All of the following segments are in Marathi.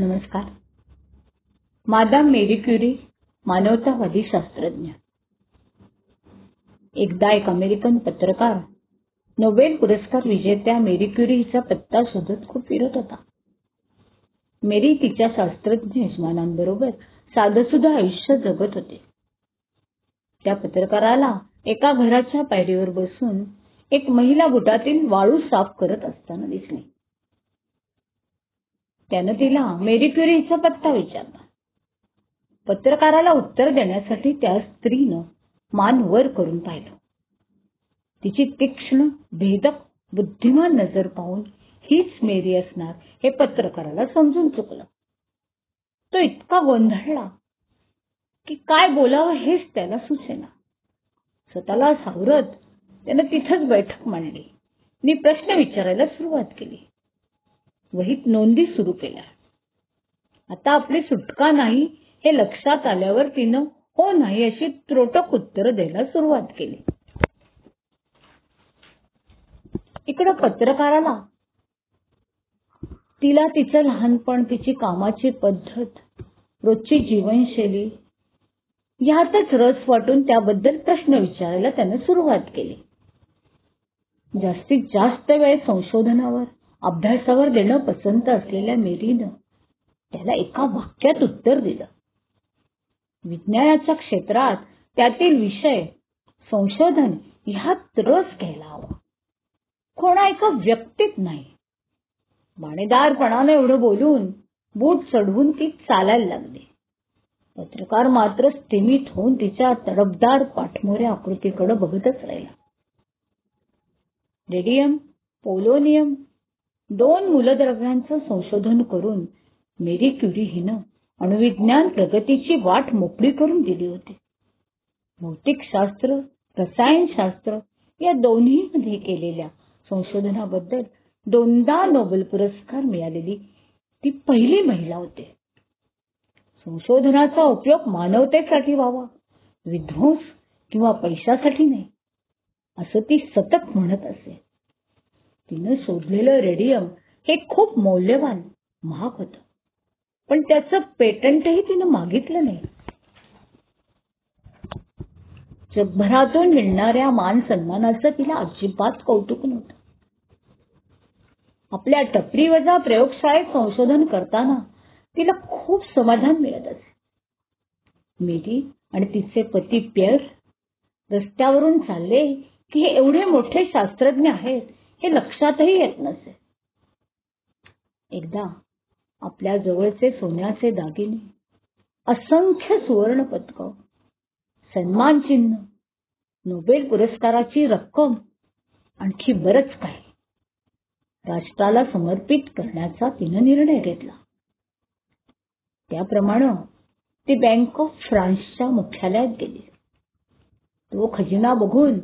नमस्कार. मादाम मेरी क्युरी मानवतावादी शास्त्रज्ञ. एकदा एक अमेरिकन पत्रकार नोबेल पुरस्कार विजेत्या मेरी क्युरी हिचा पत्ता शोधत खूप फिरत होता. मेरी तिच्या शास्त्रज्ञ यजमानांबरोबर साधंसुद्धा आयुष्य जगत होते. त्या पत्रकाराला एका घराच्या पायरीवर बसून एक महिला बुटातील वाळू साफ करत असताना दिसली. त्यानं तिला मेरी क्युरी हिचा पत्ता विचारला. पत्रकाराला उत्तर देण्यासाठी त्या स्त्रीनं मान वर करून पाहिलं. तिची तीक्ष्ण भेदक बुद्धिमान नजर पाहून हीच मेरी असणार हे पत्रकाराला समजून चुकलं. तो इतका गोंधळला की काय बोलावं हेच त्याला सुचेना. स्वतःला सावरत त्यानं तिथंच बैठक मांडली. आणि प्रश्न विचारायला सुरुवात केली. वहीत नोंदी सुरू केल्या. आता आपली सुटका नाही हे लक्षात आल्यावर तिनं हो नाही अशी त्रोटक उत्तर द्यायला सुरुवात केली. इकडं पत्रकाराला तिला तिचं लहानपण तिची कामाची पद्धत रोजची जीवनशैली यातच रस वाटून त्याबद्दल प्रश्न विचारायला त्यानं सुरुवात केली. जास्तीत जास्त वेळ संशोधनावर अभ्यासावर देणं पसंत असलेल्या मेरीनं त्याला एका वाक्यात उत्तर दिलं. विज्ञानाच्या क्षेत्रात त्यातील विषय संशोधन ह्यात रस घ्यायला हवा. कोणा एका व्यक्तीत नाही. बाणेदारपणानं एवढं बोलून बूट चढवून ती चालायला लागली. पत्रकार मात्र स्थिमित होऊन तिच्या तडफदार पाठमोऱ्या आकृतीकडे बघतच राहिला. रेडियम पोलोनियम दोन मूलद्रव्यांचं संशोधन करून मेरी क्युरी हिनं अणुविज्ञान प्रगतीची वाट मोकळी करून दिली होती. भौतिकशास्त्र रसायनशास्त्र या दोन्हीमध्ये केलेल्या संशोधनाबद्दल दोनदा नोबेल पुरस्कार मिळालेली ती पहिली महिला होते. संशोधनाचा उपयोग मानवतेसाठी व्हावा विध्वंस किंवा पैशासाठी नाही असं ती सतत म्हणत असे. तिनं शोधलेलं रेडियम हे खूप मौल्यवान महाग होतं पण त्याचं पेटंटही तिनं मागितलं नाही. जगभरातून मिळणाऱ्या मान सन्मानाचं तिला अजिबात कौतुक नव्हतं. आपल्या टपरी वजा प्रयोगशाळेत संशोधन करताना तिला खूप समाधान मिळत असे. मेरी आणि तिचे पती पेअर रस्त्यावरून चालले की हे एवढे मोठे शास्त्रज्ञ आहेत हे लक्षातही येत नसे. एकदा आपल्या जवळचे सोन्याचे दागिने असंख्य सुवर्ण पदक सन्मान चिन्ह नोबेल पुरस्काराची रक्कम आणखी बरंच काही राष्ट्राला समर्पित करण्याचा तिनं निर्णय घेतला. त्याप्रमाणे ती बँक ऑफ फ्रान्सच्या मुख्यालयात गेली. तो खजिना बघून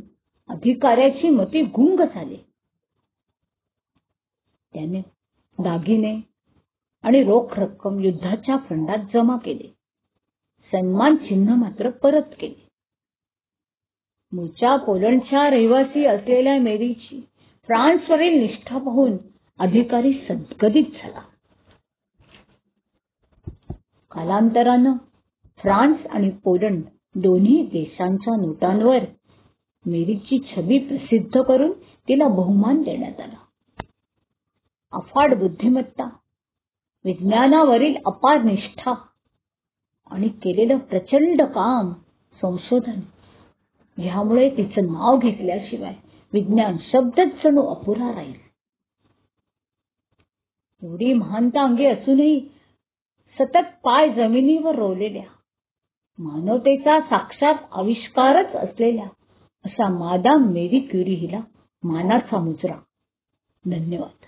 अधिकाऱ्याची मती गुंग झाली. त्याने दागिने आणि रोख रक्कम युद्धाच्या फंडात जमा केले. सन्मान चिन्ह मात्र परत केले. मूळच्या पोलंडच्या रहिवासी असलेल्या मेरीची फ्रान्सवरील निष्ठा पाहून अधिकारी सद्गदित झाला. कालांतरानं फ्रान्स आणि पोलंड दोन्ही देशांच्या नोटांवर मेरीची छबी प्रसिद्ध करून तिला बहुमान देण्यात आला. अफाट बुद्धिमत्ता विज्ञानावरील अपार निष्ठा आणि केलेलं प्रचंड काम संशोधन ह्यामुळे तिचं नाव घेतल्याशिवाय विज्ञान शब्दच जणू अपुरा राहील. एवढी महानता अंगी असूनही सतत पाय जमिनीवर रोवलेल्या मानवतेचा साक्षात आविष्कारच असलेल्या अशा मादाम मेरी क्युरी हिला मानाचा मुजरा. धन्यवाद.